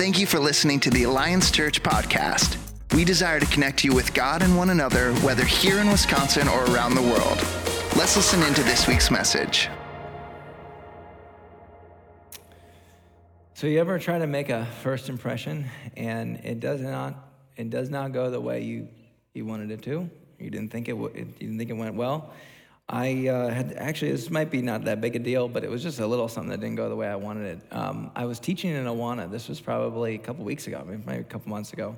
Thank you for listening to the Alliance Church podcast. We desire to connect you with God and one another, whether here in Wisconsin or around the world. Let's listen into this week's message. So you ever try to make a first impression and it does not it does not go the way you you wanted it to? You didn't think it, w- you didn't think it went well. I uh, had actually this might be not that big a deal, but it was just a little something that didn't go the way I wanted it. Um, I was teaching in Awana. This was probably a couple weeks ago, maybe a couple months ago,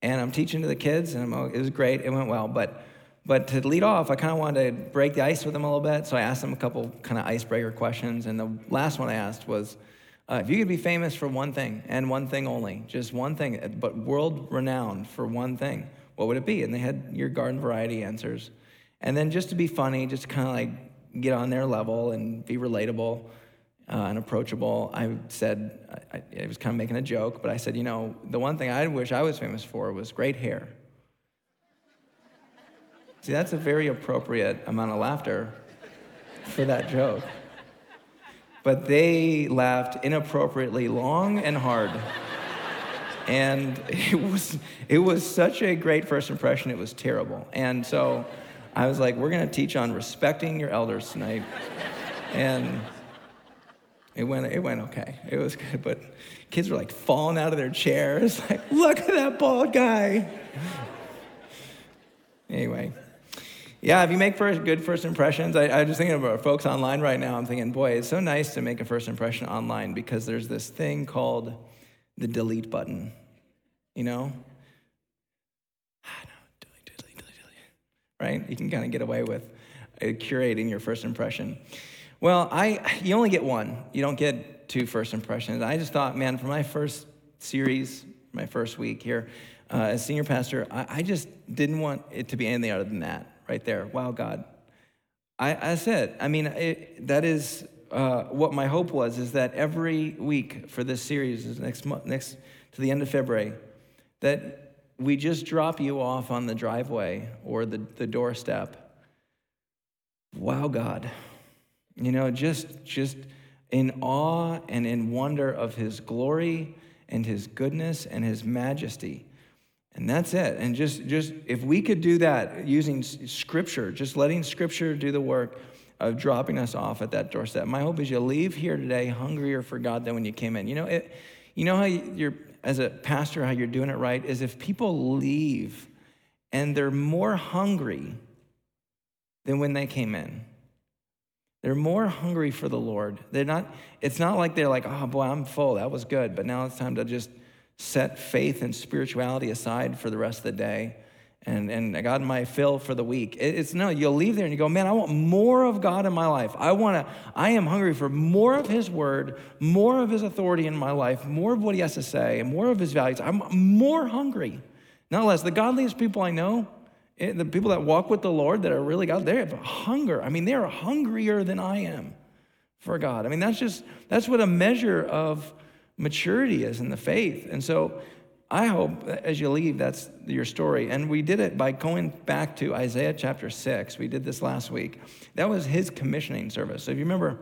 and I'm teaching to the kids, and I'm, it was great. It went well, but but to lead off, I kind of wanted to break the ice with them a little bit. So I asked them a couple kind of icebreaker questions, and the last one I asked was. Uh, if you could be famous for one thing and one thing only, just one thing, but world renowned for one thing, what would it be? And they had your garden variety answers. And then just to be funny, just kind of like get on their level and be relatable uh, and approachable, I said, I, I was kind of making a joke, but I said, you know, the one thing I wish I was famous for was great hair. See, that's a very appropriate amount of laughter for that joke but they laughed inappropriately long and hard. and it was, it was such a great first impression, it was terrible. And so I was like, we're gonna teach on respecting your elders tonight. and it went, it went okay. It was good, but kids were like falling out of their chairs, like, look at that bald guy. anyway, yeah, if you make first, good first impressions, I, I'm just thinking about folks online right now. I'm thinking, boy, it's so nice to make a first impression online because there's this thing called the delete button. You know? delete, delete, delete, right? You can kind of get away with uh, curating your first impression. Well, I you only get one. You don't get two first impressions. I just thought, man, for my first series, my first week here uh, as senior pastor, I, I just didn't want it to be anything other than that right there. Wow, God. I, I said, I mean, it, that is uh, what my hope was, is that every week for this series, next month, next to the end of February, that we just drop you off on the driveway or the, the doorstep. Wow, God. You know, just, just in awe and in wonder of his glory and his goodness and his majesty. And that's it. And just, just if we could do that using scripture, just letting scripture do the work of dropping us off at that doorstep. My hope is you leave here today hungrier for God than when you came in. You know, it, you know how you're, as a pastor, how you're doing it right is if people leave and they're more hungry than when they came in. They're more hungry for the Lord. They're not, it's not like they're like, oh boy, I'm full. That was good. But now it's time to just set faith and spirituality aside for the rest of the day and, and I got my fill for the week. It's no, you'll leave there and you go, man, I want more of God in my life. I want to, I am hungry for more of His word, more of His authority in my life, more of what He has to say, and more of His values. I'm more hungry, not less. The godliest people I know, eh, the people that walk with the Lord that are really God, they have hunger. I mean, they are hungrier than I am for God. I mean, that's just, that's what a measure of maturity is in the faith. And so I hope as you leave, that's your story. And we did it by going back to Isaiah chapter 6. We did this last week. That was his commissioning service. So if you remember,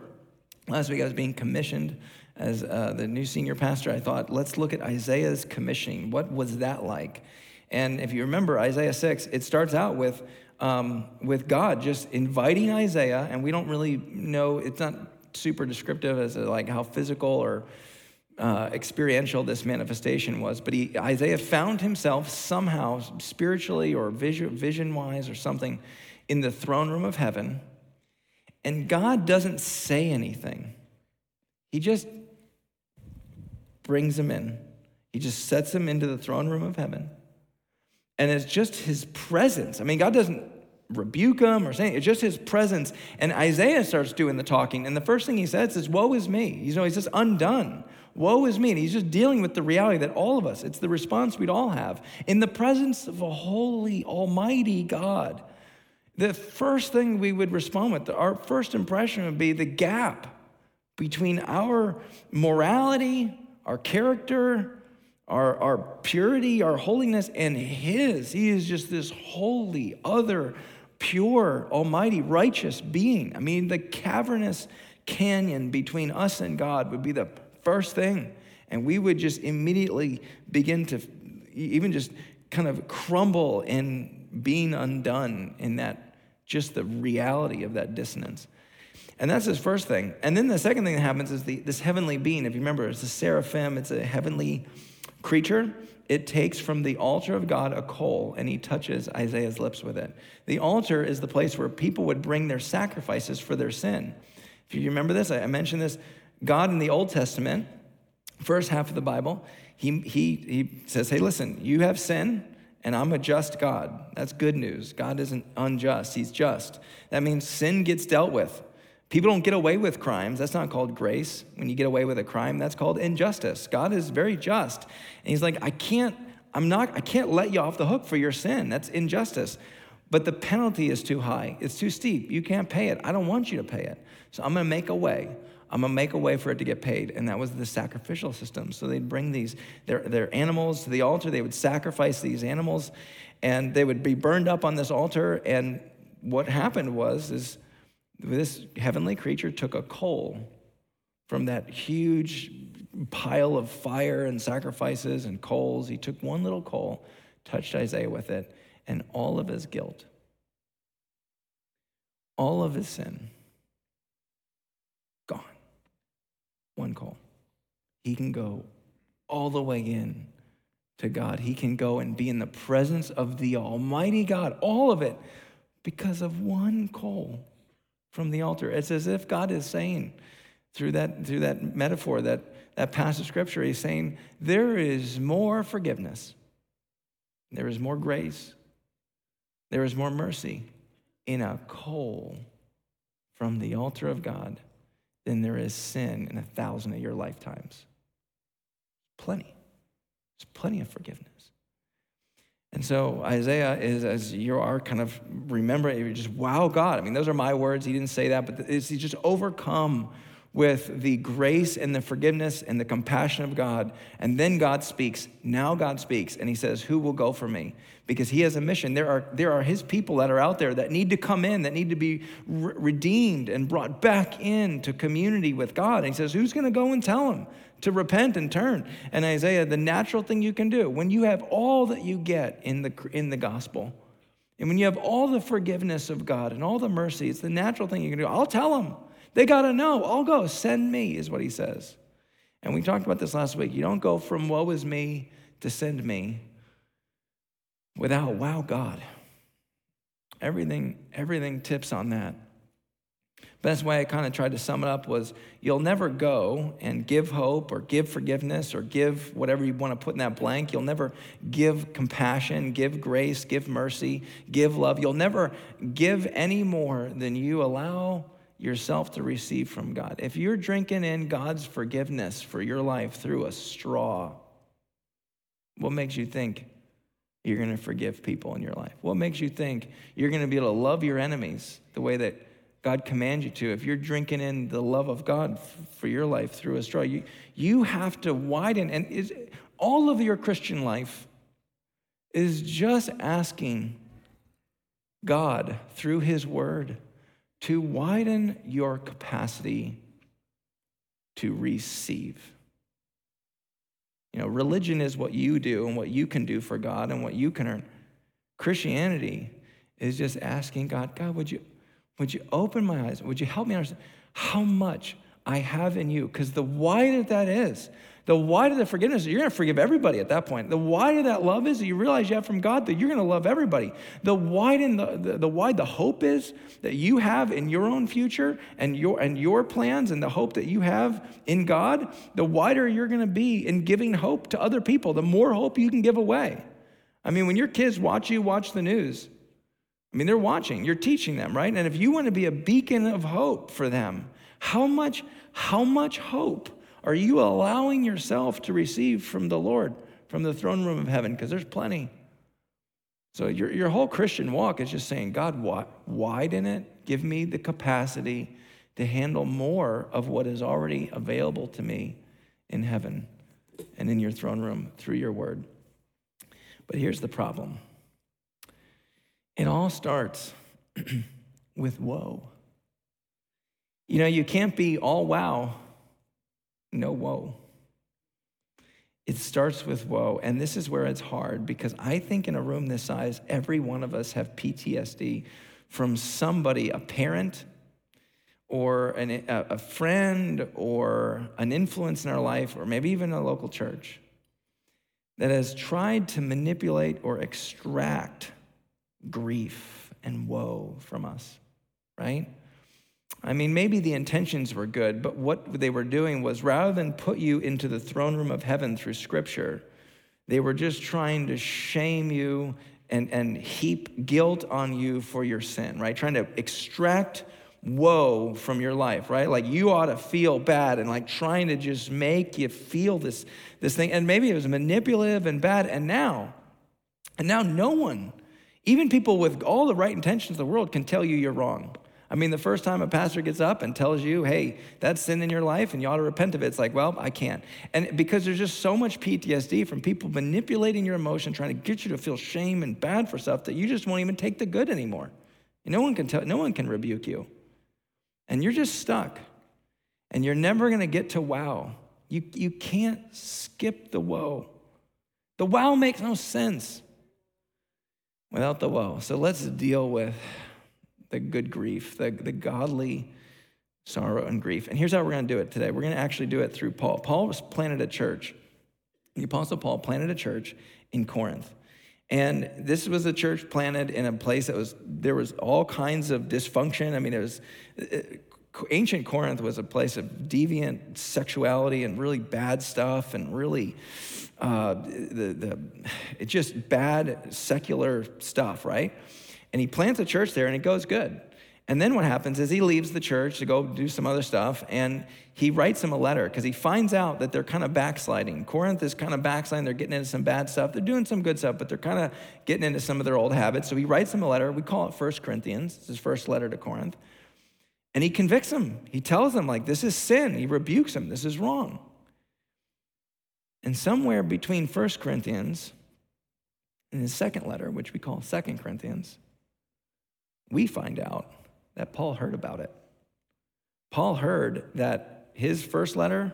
last week I was being commissioned as uh, the new senior pastor. I thought, let's look at Isaiah's commissioning. What was that like? And if you remember Isaiah 6, it starts out with, um, with God just inviting Isaiah, and we don't really know, it's not super descriptive as to like how physical or uh, experiential this manifestation was, but he, Isaiah found himself somehow, spiritually or vision wise or something, in the throne room of heaven, and God doesn't say anything. He just brings him in, he just sets him into the throne room of heaven. And it's just his presence. I mean, God doesn't rebuke him or say it's just his presence. And Isaiah starts doing the talking. And the first thing he says is, Woe is me. You know, he's just undone. Woe is me. And he's just dealing with the reality that all of us, it's the response we'd all have in the presence of a holy, almighty God. The first thing we would respond with, our first impression would be the gap between our morality, our character, our, our purity, our holiness, and His. He is just this holy, other, pure, almighty, righteous being. I mean, the cavernous canyon between us and God would be the first thing. And we would just immediately begin to even just kind of crumble in being undone in that, just the reality of that dissonance. And that's his first thing. And then the second thing that happens is the, this heavenly being. If you remember, it's a seraphim, it's a heavenly creature. It takes from the altar of God a coal and he touches Isaiah's lips with it. The altar is the place where people would bring their sacrifices for their sin. If you remember this, I mentioned this. God in the Old Testament, first half of the Bible, he, he, he says, Hey, listen, you have sin, and I'm a just God. That's good news. God isn't unjust, He's just. That means sin gets dealt with. People don't get away with crimes. That's not called grace. When you get away with a crime, that's called injustice. God is very just. And He's like, I can't, I'm not, I can't let you off the hook for your sin. That's injustice. But the penalty is too high. It's too steep. You can't pay it. I don't want you to pay it. So I'm going to make a way. I'm gonna make a way for it to get paid. And that was the sacrificial system. So they'd bring these, their, their animals to the altar, they would sacrifice these animals, and they would be burned up on this altar. And what happened was, is this heavenly creature took a coal from that huge pile of fire and sacrifices and coals. He took one little coal, touched Isaiah with it, and all of his guilt, all of his sin, one call. He can go all the way in to God. He can go and be in the presence of the Almighty God, all of it, because of one call from the altar. It's as if God is saying through that, through that metaphor, that, that passage of scripture, he's saying, there is more forgiveness, there is more grace, there is more mercy in a coal from the altar of God than there is sin in a thousand of your lifetimes. Plenty. There's plenty of forgiveness. And so Isaiah is, as you are kind of remembering, you just wow God. I mean, those are my words. He didn't say that, but he's just overcome with the grace and the forgiveness and the compassion of God. And then God speaks. Now God speaks, and he says, Who will go for me? Because he has a mission. There are, there are his people that are out there that need to come in, that need to be re- redeemed and brought back into community with God. And he says, Who's going to go and tell them to repent and turn? And Isaiah, the natural thing you can do when you have all that you get in the, in the gospel, and when you have all the forgiveness of God and all the mercy, it's the natural thing you can do. I'll tell them. They got to know. I'll go. Send me, is what he says. And we talked about this last week. You don't go from woe is me to send me without wow God. Everything, everything tips on that. Best way I kind of tried to sum it up was you'll never go and give hope or give forgiveness or give whatever you want to put in that blank. You'll never give compassion, give grace, give mercy, give love. You'll never give any more than you allow yourself to receive from God. If you're drinking in God's forgiveness for your life through a straw, what makes you think you're going to forgive people in your life? What makes you think you're going to be able to love your enemies the way that God commands you to? If you're drinking in the love of God for your life through a straw, you, you have to widen. And all of your Christian life is just asking God through His Word to widen your capacity to receive. You know, religion is what you do and what you can do for God and what you can earn. Christianity is just asking God, God, would you, would you open my eyes? Would you help me understand how much I have in you? Because the wider that is, the wider the forgiveness, you're going to forgive everybody at that point. The wider that love is, that you realize you have from God that you're going to love everybody. The widen the, the, the wide the hope is that you have in your own future and your and your plans and the hope that you have in God, the wider you're going to be in giving hope to other people. The more hope you can give away. I mean, when your kids watch you watch the news, I mean, they're watching. You're teaching them, right? And if you want to be a beacon of hope for them, how much how much hope are you allowing yourself to receive from the Lord, from the throne room of heaven? Because there's plenty. So your, your whole Christian walk is just saying, God, widen it. Give me the capacity to handle more of what is already available to me in heaven and in your throne room through your word. But here's the problem it all starts with woe. You know, you can't be all wow no woe. it starts with woe. And this is where it's hard because I think in a room this size, every one of us have PTSD from somebody, a parent, or an, a, a friend, or an influence in our life, or maybe even a local church that has tried to manipulate or extract grief and woe from us, right? I mean, maybe the intentions were good, but what they were doing was rather than put you into the throne room of heaven through scripture, they were just trying to shame you and, and heap guilt on you for your sin, right? Trying to extract woe from your life, right? Like you ought to feel bad and like trying to just make you feel this, this thing. And maybe it was manipulative and bad. And now, and now no one, even people with all the right intentions of the world, can tell you you're wrong. I mean, the first time a pastor gets up and tells you, hey, that's sin in your life and you ought to repent of it, it's like, well, I can't. And because there's just so much PTSD from people manipulating your emotion, trying to get you to feel shame and bad for stuff that you just won't even take the good anymore. No one can tell, no one can rebuke you. And you're just stuck. And you're never gonna get to wow. You, you can't skip the woe. The wow makes no sense without the woe. So let's deal with the good grief, the, the godly sorrow and grief. And here's how we're going to do it today. We're going to actually do it through Paul. Paul was planted a church. The Apostle Paul planted a church in Corinth. And this was a church planted in a place that was, there was all kinds of dysfunction. I mean, it was, it, ancient Corinth was a place of deviant sexuality and really bad stuff and really, uh, the, the, just bad secular stuff, right? And he plants a church there and it goes good. And then what happens is he leaves the church to go do some other stuff and he writes them a letter because he finds out that they're kind of backsliding. Corinth is kind of backsliding. They're getting into some bad stuff. They're doing some good stuff, but they're kind of getting into some of their old habits. So he writes them a letter. We call it First Corinthians. It's his first letter to Corinth. And he convicts them. He tells them, like, this is sin. He rebukes them. This is wrong. And somewhere between First Corinthians and his second letter, which we call Second Corinthians, we find out that Paul heard about it. Paul heard that his first letter,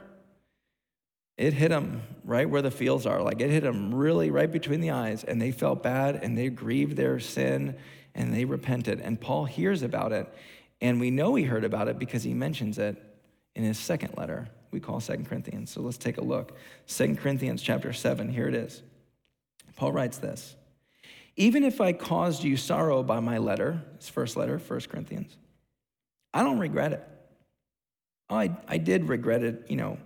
it hit him right where the feels are. Like it hit him really right between the eyes, and they felt bad and they grieved their sin and they repented. And Paul hears about it, and we know he heard about it because he mentions it in his second letter we call Second Corinthians. So let's take a look. Second Corinthians chapter 7, here it is. Paul writes this even if I caused you sorrow by my letter, his first letter, 1 Corinthians, I don't regret it. I, I did regret it, you know,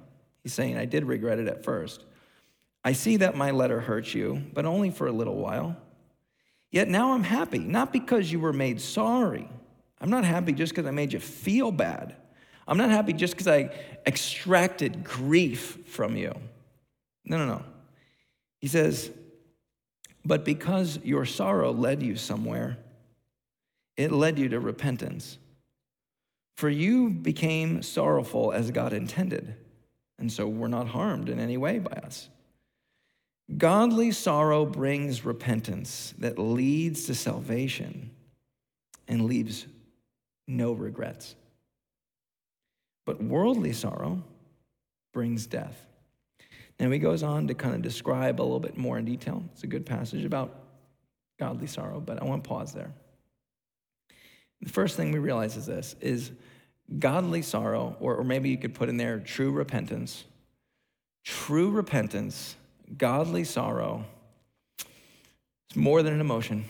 he's saying I did regret it at first. I see that my letter hurt you, but only for a little while. Yet now I'm happy, not because you were made sorry. I'm not happy just because I made you feel bad. I'm not happy just because I extracted grief from you. No, no, no. He says, but because your sorrow led you somewhere, it led you to repentance. For you became sorrowful as God intended, and so we're not harmed in any way by us. Godly sorrow brings repentance that leads to salvation and leaves no regrets. But worldly sorrow brings death. And he goes on to kind of describe a little bit more in detail. It's a good passage about godly sorrow, but I want to pause there. The first thing we realize is this is godly sorrow, or, or maybe you could put in there true repentance. True repentance, godly sorrow, it's more than an emotion.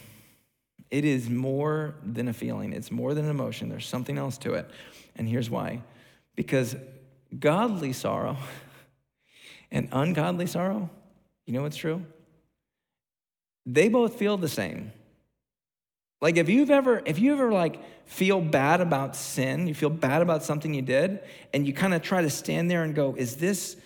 It is more than a feeling. It's more than an emotion. There's something else to it. And here's why. Because godly sorrow and ungodly sorrow, you know what's true? They both feel the same. Like if you've ever, if you ever like feel bad about sin, you feel bad about something you did, and you kind of try to stand there and go, is this,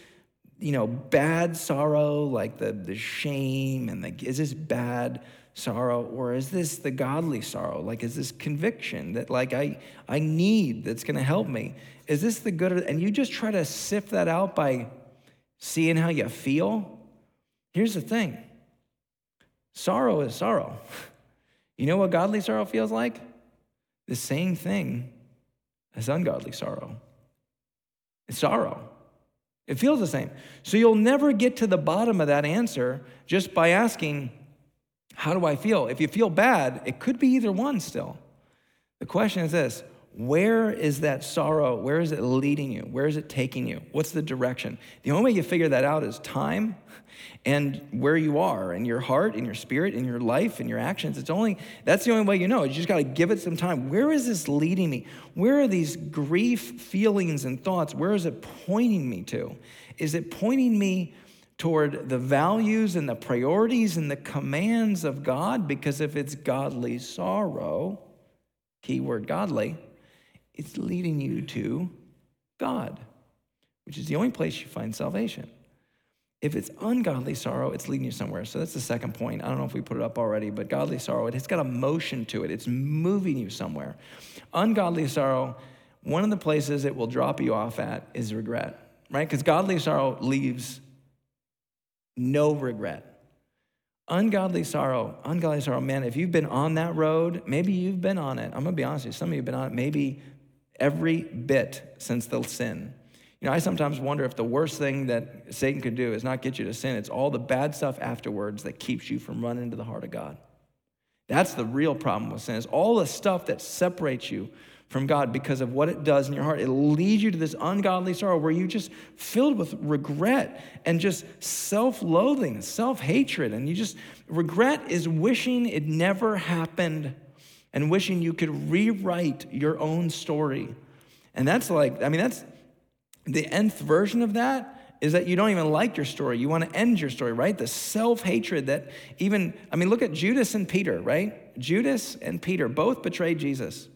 you know, bad sorrow, like the, the shame and the, is this bad sorrow, or is this the godly sorrow? Like, is this conviction that like I, I need that's gonna help me? Is this the good, and you just try to sift that out by seeing how you feel. Here's the thing sorrow is sorrow. You know what godly sorrow feels like? The same thing as ungodly sorrow. It's sorrow. It feels the same. So you'll never get to the bottom of that answer just by asking, How do I feel? If you feel bad, it could be either one still. The question is this where is that sorrow? Where is it leading you? Where is it taking you? What's the direction? The only way you figure that out is time and where you are in your heart, in your spirit, in your life, in your actions. It's only that's the only way you know. You just got to give it some time. Where is this leading me? Where are these grief feelings and thoughts? Where is it pointing me to? Is it pointing me toward the values and the priorities and the commands of God? Because if it's godly sorrow, keyword godly, it's leading you to God, which is the only place you find salvation. If it's ungodly sorrow, it's leading you somewhere. So that's the second point. I don't know if we put it up already, but godly sorrow, it's got a motion to it. It's moving you somewhere. Ungodly sorrow, one of the places it will drop you off at is regret, right? Because godly sorrow leaves no regret. Ungodly sorrow, ungodly sorrow, man, if you've been on that road, maybe you've been on it. I'm gonna be honest with you, some of you have been on it maybe every bit since the sin. You know, I sometimes wonder if the worst thing that Satan could do is not get you to sin, it's all the bad stuff afterwards that keeps you from running to the heart of God. That's the real problem with sin, is all the stuff that separates you from God because of what it does in your heart. It leads you to this ungodly sorrow where you just filled with regret and just self-loathing, self-hatred, and you just regret is wishing it never happened and wishing you could rewrite your own story. And that's like, I mean, that's the nth version of that is that you don't even like your story. You want to end your story, right? The self hatred that even, I mean, look at Judas and Peter, right? Judas and Peter both betrayed Jesus.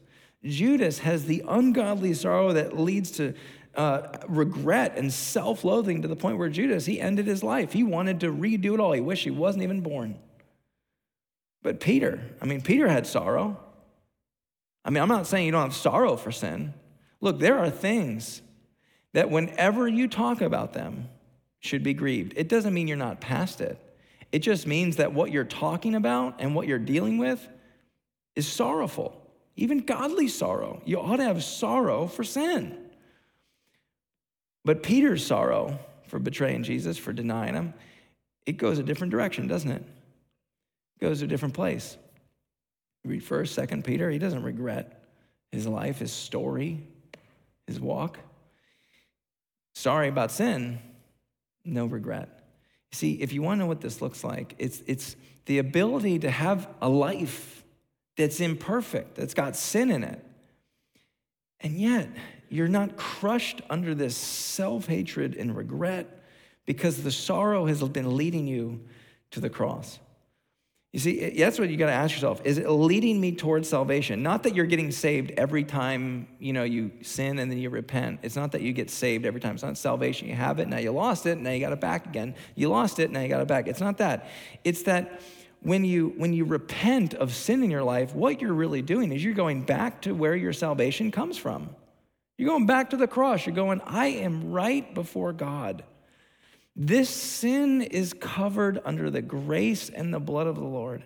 Judas has the ungodly sorrow that leads to uh, regret and self loathing to the point where Judas, he ended his life. He wanted to redo it all. He wished he wasn't even born. But Peter, I mean, Peter had sorrow. I mean, I'm not saying you don't have sorrow for sin. Look, there are things that whenever you talk about them should be grieved. It doesn't mean you're not past it. It just means that what you're talking about and what you're dealing with is sorrowful, even godly sorrow. You ought to have sorrow for sin. But Peter's sorrow for betraying Jesus, for denying him, it goes a different direction, doesn't it? It goes a different place. Read first, second Peter, he doesn't regret his life, his story, his walk. Sorry about sin, no regret. See, if you want to know what this looks like, it's, it's the ability to have a life that's imperfect, that's got sin in it. And yet, you're not crushed under this self hatred and regret because the sorrow has been leading you to the cross. You see, that's what you got to ask yourself. Is it leading me towards salvation? Not that you're getting saved every time, you know, you sin and then you repent. It's not that you get saved every time. It's not salvation. You have it, now you lost it, now you got it back again. You lost it, now you got it back. It's not that. It's that when you when you repent of sin in your life, what you're really doing is you're going back to where your salvation comes from. You're going back to the cross. You're going, I am right before God. This sin is covered under the grace and the blood of the Lord.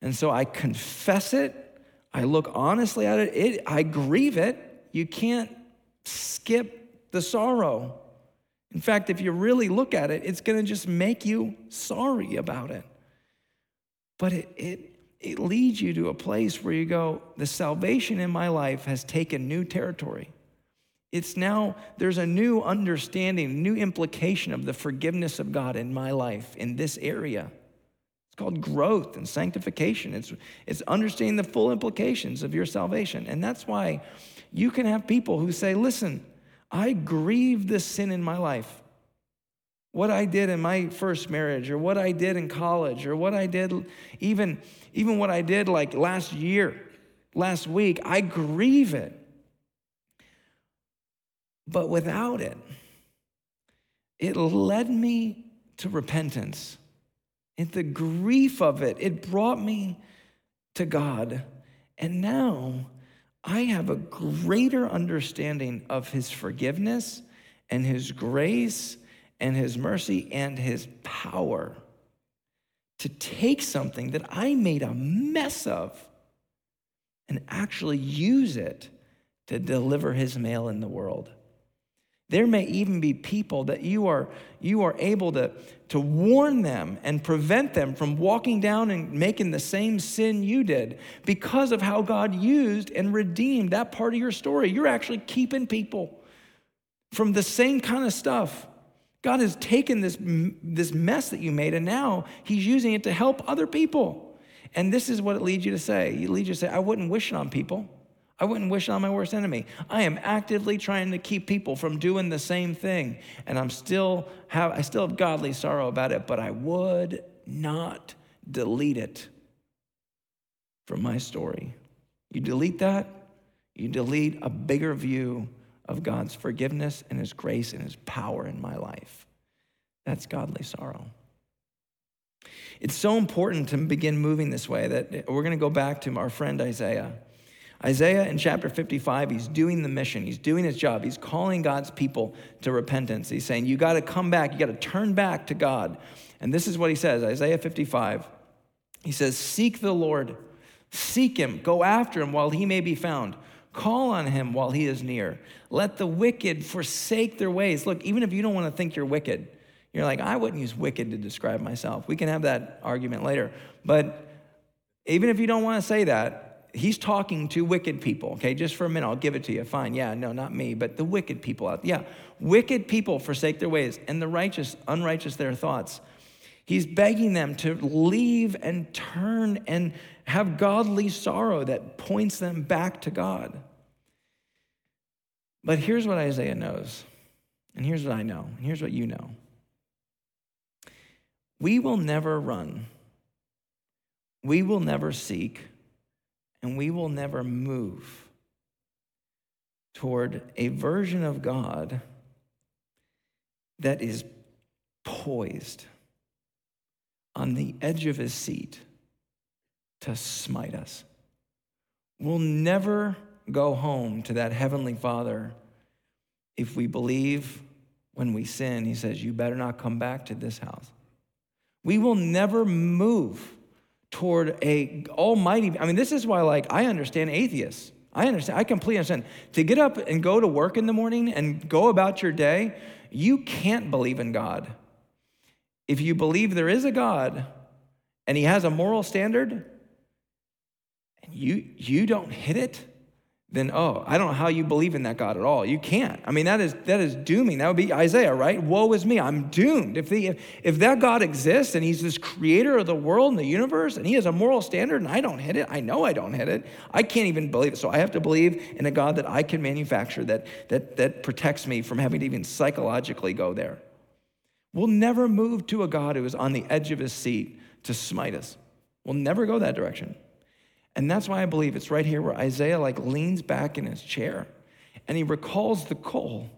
And so I confess it. I look honestly at it. it I grieve it. You can't skip the sorrow. In fact, if you really look at it, it's going to just make you sorry about it. But it, it, it leads you to a place where you go, the salvation in my life has taken new territory. It's now, there's a new understanding, new implication of the forgiveness of God in my life in this area. It's called growth and sanctification. It's, it's understanding the full implications of your salvation. And that's why you can have people who say, listen, I grieve this sin in my life. What I did in my first marriage, or what I did in college, or what I did, even, even what I did like last year, last week, I grieve it. But without it, it led me to repentance. In the grief of it, it brought me to God. And now I have a greater understanding of His forgiveness and His grace and His mercy and His power to take something that I made a mess of and actually use it to deliver His mail in the world. There may even be people that you are, you are able to, to warn them and prevent them from walking down and making the same sin you did because of how God used and redeemed that part of your story. You're actually keeping people from the same kind of stuff. God has taken this, this mess that you made and now He's using it to help other people. And this is what it leads you to say. It leads you to say, I wouldn't wish it on people. I wouldn't wish it on my worst enemy. I am actively trying to keep people from doing the same thing. And I'm still have I still have godly sorrow about it, but I would not delete it from my story. You delete that, you delete a bigger view of God's forgiveness and his grace and his power in my life. That's godly sorrow. It's so important to begin moving this way that we're going to go back to our friend Isaiah. Isaiah in chapter 55, he's doing the mission. He's doing his job. He's calling God's people to repentance. He's saying, You got to come back. You got to turn back to God. And this is what he says Isaiah 55. He says, Seek the Lord, seek him, go after him while he may be found. Call on him while he is near. Let the wicked forsake their ways. Look, even if you don't want to think you're wicked, you're like, I wouldn't use wicked to describe myself. We can have that argument later. But even if you don't want to say that, he's talking to wicked people, okay? Just for a minute, I'll give it to you. Fine. Yeah, no, not me, but the wicked people out. Yeah, wicked people forsake their ways, and the righteous, unrighteous their thoughts. He's begging them to leave and turn and have godly sorrow that points them back to God. But here's what Isaiah knows, and here's what I know, and here's what you know. We will never run, we will never seek and we will never move toward a version of God that is poised on the edge of his seat to smite us. We'll never go home to that heavenly Father if we believe when we sin, he says, You better not come back to this house. We will never move toward a almighty i mean this is why like i understand atheists. I understand i completely understand. To get up and go to work in the morning and go about your day you can't believe in god. If you believe there is a god and he has a moral standard and you you don't hit it then oh, I don't know how you believe in that God at all. You can't. I mean, that is that is dooming. That would be Isaiah, right? Woe is me, I'm doomed. If the if, if that God exists and he's this creator of the world and the universe and he has a moral standard and I don't hit it, I know I don't hit it. I can't even believe it. So I have to believe in a God that I can manufacture that that that protects me from having to even psychologically go there. We'll never move to a God who is on the edge of his seat to smite us. We'll never go that direction. And that's why I believe it's right here where Isaiah like leans back in his chair and he recalls the coal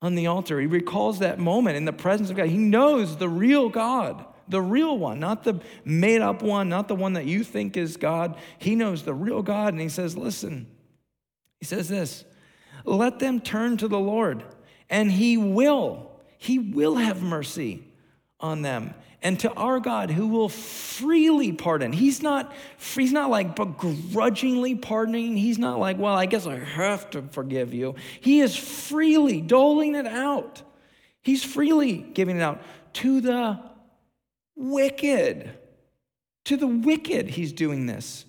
on the altar. He recalls that moment in the presence of God. He knows the real God, the real one, not the made up one, not the one that you think is God. He knows the real God. And he says, Listen, he says this let them turn to the Lord, and he will, he will have mercy on them and to our God who will freely pardon. He's not, he's not like begrudgingly pardoning. He's not like, well, I guess I have to forgive you. He is freely doling it out. He's freely giving it out to the wicked. To the wicked, he's doing this.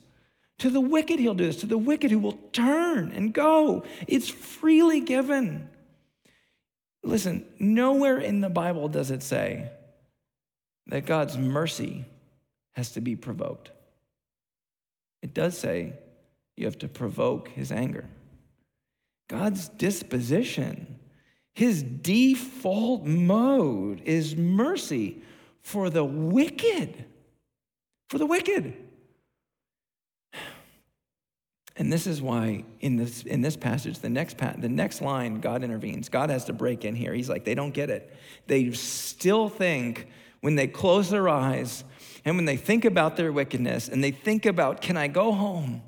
To the wicked, he'll do this. To the wicked who will turn and go. It's freely given. Listen, nowhere in the Bible does it say that God's mercy has to be provoked. It does say you have to provoke his anger. God's disposition, his default mode is mercy for the wicked. For the wicked. And this is why in this, in this passage, the next, pa- the next line, God intervenes. God has to break in here. He's like, they don't get it. They still think when they close their eyes and when they think about their wickedness and they think about, can I go home?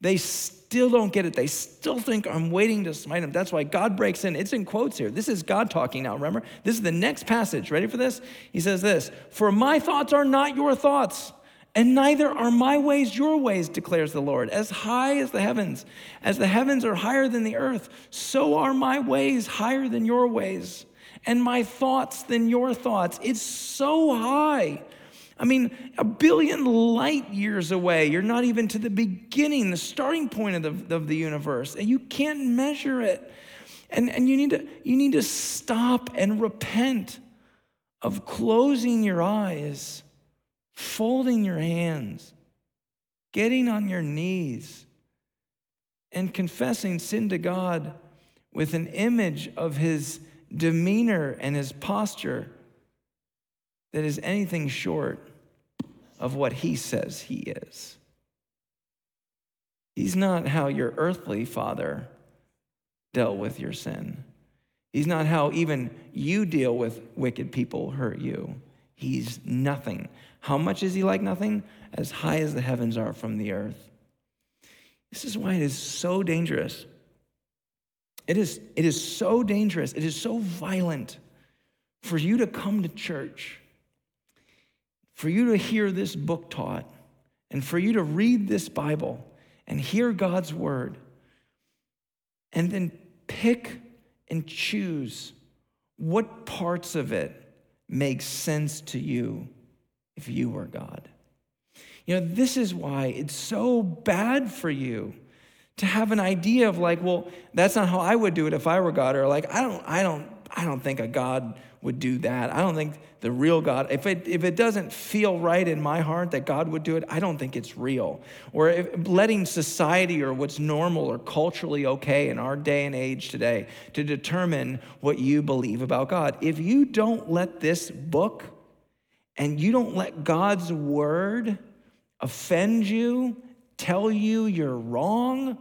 They still don't get it. They still think I'm waiting to smite them. That's why God breaks in. It's in quotes here. This is God talking now, remember? This is the next passage. Ready for this? He says this For my thoughts are not your thoughts, And neither are my ways your ways, declares the Lord. As high as the heavens, as the heavens are higher than the earth, so are my ways higher than your ways, and my thoughts than your thoughts. It's so high. I mean, a billion light years away. You're not even to the beginning, the starting point of the, of the universe, and you can't measure it. And, and you, need to, you need to stop and repent of closing your eyes, folding your hands, getting on your knees, and confessing sin to God with an image of his demeanor and his posture that is anything short of what he says he is. He's not how your earthly father dealt with your sin. He's not how even you deal with wicked people hurt you. He's nothing. How much is he like nothing? As high as the heavens are from the earth. This is why it is so dangerous. It is, it is so dangerous. It is so violent for you to come to church, for you to hear this book taught, and for you to read this Bible and hear God's word, and then pick and choose what parts of it make sense to you if you were God. You know, this is why it's so bad for you to have an idea of like, well, that's not how I would do it if I were God, or like, I don't, I don't, I don't think a God would do that. I don't think the real God, if it, if it doesn't feel right in my heart that God would do it, I don't think it's real. Or if, letting society or what's normal or culturally okay in our day and age today to determine what you believe about God. If you don't let this book and you don't let God's word offend you, tell you you're wrong,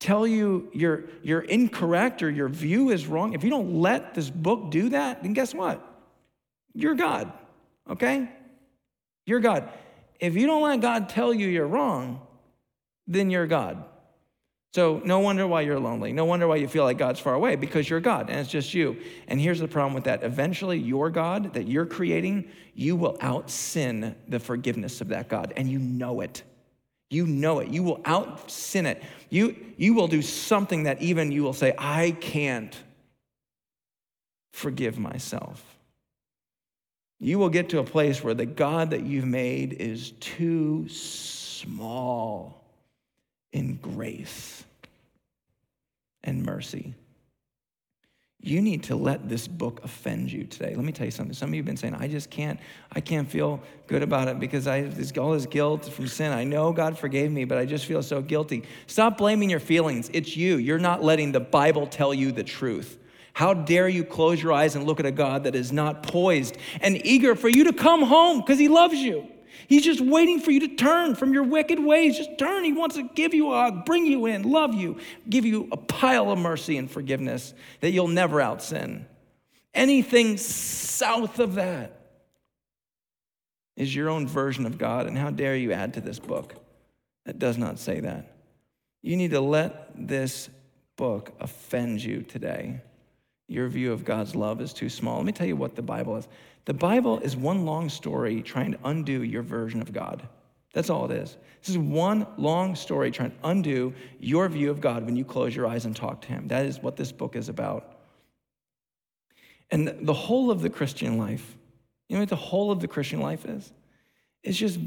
tell you you're, you're incorrect or your view is wrong, if you don't let this book do that, then guess what? You're God, okay? You're God. If you don't let God tell you you're wrong, then you're God. So no wonder why you're lonely. No wonder why you feel like God's far away because you're God and it's just you. And here's the problem with that. Eventually, your God that you're creating, you will out sin the forgiveness of that God, and you know it. You know it. You will out sin it. You, you will do something that even you will say, I can't forgive myself. You will get to a place where the God that you've made is too small in grace and mercy you need to let this book offend you today. Let me tell you something. Some of you have been saying, I just can't, I can't feel good about it because I have this, all this guilt from sin. I know God forgave me, but I just feel so guilty. Stop blaming your feelings. It's you. You're not letting the Bible tell you the truth. How dare you close your eyes and look at a God that is not poised and eager for you to come home because he loves you? He's just waiting for you to turn from your wicked ways. Just turn. He wants to give you a hug, bring you in, love you, give you a pile of mercy and forgiveness that you'll never out sin. Anything south of that is your own version of God. And how dare you add to this book that does not say that? You need to let this book offend you today. Your view of God's love is too small. Let me tell you what the Bible is. The Bible is one long story trying to undo your version of God. That's all it is. This is one long story trying to undo your view of God when you close your eyes and talk to Him. That is what this book is about. And the whole of the Christian life, you know what the whole of the Christian life is? It's just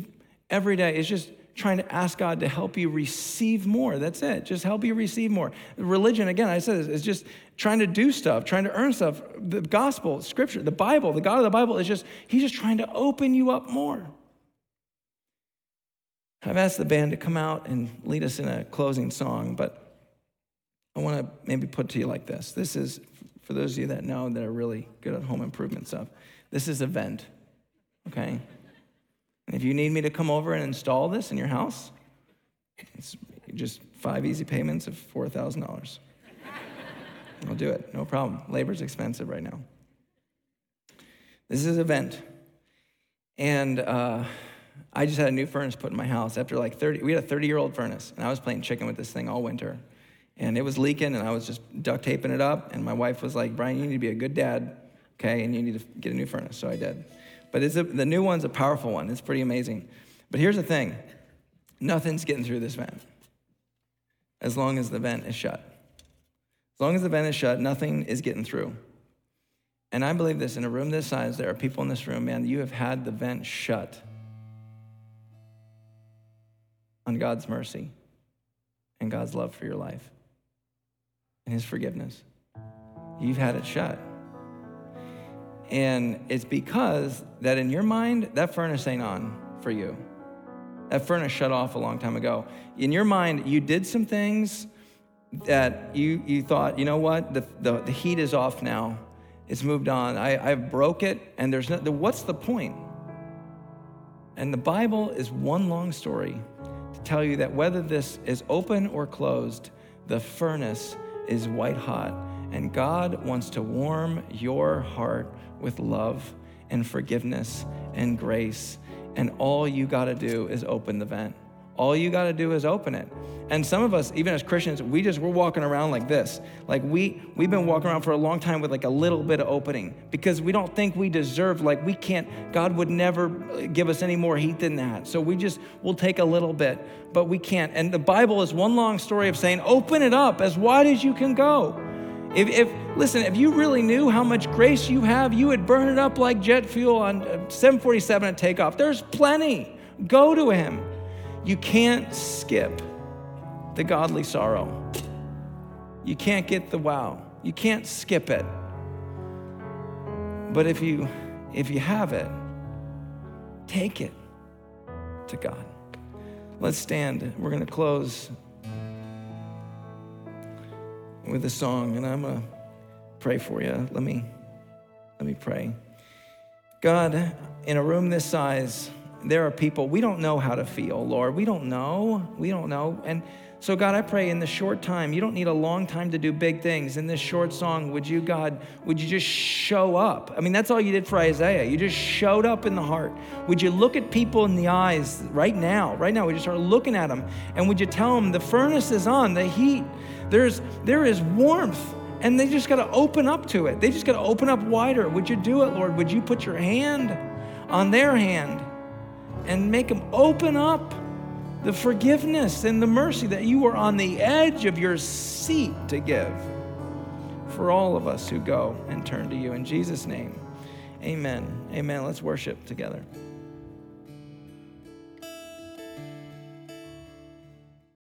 every day, it's just trying to ask God to help you receive more. That's it. Just help you receive more. Religion, again, I said, is just trying to do stuff, trying to earn stuff. The gospel, scripture, the Bible, the God of the Bible is just, he's just trying to open you up more. I've asked the band to come out and lead us in a closing song, but I want to maybe put to you like this. This is, for those of you that know that are really good at home improvement stuff, this is a vent, okay? And if you need me to come over and install this in your house, it's just five easy payments of $4,000. I'll do it, no problem. Labor's expensive right now. This is a vent. And uh, I just had a new furnace put in my house after like 30, we had a 30 year old furnace, and I was playing chicken with this thing all winter. And it was leaking, and I was just duct taping it up. And my wife was like, Brian, you need to be a good dad, okay? And you need to get a new furnace. So I did. But a, the new one's a powerful one. It's pretty amazing. But here's the thing nothing's getting through this vent as long as the vent is shut. As long as the vent is shut, nothing is getting through. And I believe this in a room this size, there are people in this room, man, you have had the vent shut on God's mercy and God's love for your life and His forgiveness. You've had it shut. And it's because that in your mind, that furnace ain't on for you. That furnace shut off a long time ago. In your mind, you did some things that you, you thought, you know what, the, the, the heat is off now. It's moved on. I, I broke it, and there's no, what's the point? And the Bible is one long story to tell you that whether this is open or closed, the furnace is white hot. And God wants to warm your heart with love and forgiveness and grace. And all you got to do is open the vent. All you got to do is open it. And some of us, even as Christians, we just we're walking around like this. Like we we've been walking around for a long time with like a little bit of opening because we don't think we deserve like we can't God would never give us any more heat than that. So we just we'll take a little bit, but we can't. And the Bible is one long story of saying open it up as wide as you can go. If, if listen, if you really knew how much grace you have, you would burn it up like jet fuel on uh, 747 at takeoff. There's plenty. Go to him. You can't skip the godly sorrow. You can't get the wow. You can't skip it. But if you if you have it, take it to God. Let's stand. We're going to close with song and I'm going to pray for you. Let me let me pray. God, in a room this size, there are people, we don't know how to feel, Lord. We don't know. We don't know. And so, God, I pray in the short time, you don't need a long time to do big things. In this short song, would you, God, would you just show up? I mean, that's all you did for Isaiah. You just showed up in the heart. Would you look at people in the eyes right now? Right now, would you start looking at them? And would you tell them the furnace is on, the heat? There's, there is warmth. And they just got to open up to it. They just got to open up wider. Would you do it, Lord? Would you put your hand on their hand? and make them open up the forgiveness and the mercy that you are on the edge of your seat to give for all of us who go and turn to you. In Jesus' name, amen. Amen. Let's worship together.